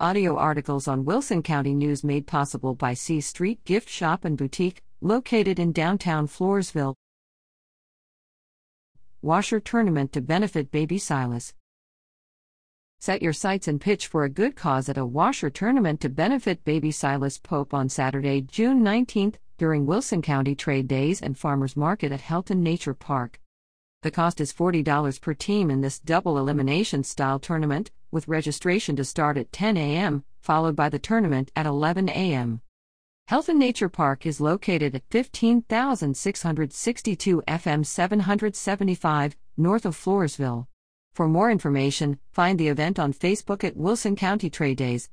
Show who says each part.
Speaker 1: Audio articles on Wilson County News made possible by C Street Gift Shop and Boutique, located in downtown Floresville. Washer Tournament to benefit baby Silas. Set your sights and pitch for a good cause at a washer tournament to benefit baby Silas Pope on Saturday, June 19th, during Wilson County Trade Days and Farmers Market at Helton Nature Park. The cost is $40 per team in this double elimination style tournament, with registration to start at 10 a.m., followed by the tournament at 11 a.m. Helton Nature Park is located at 15,662 FM 775, north of Floresville. For more information, find the event on Facebook at Wilson County Trade Days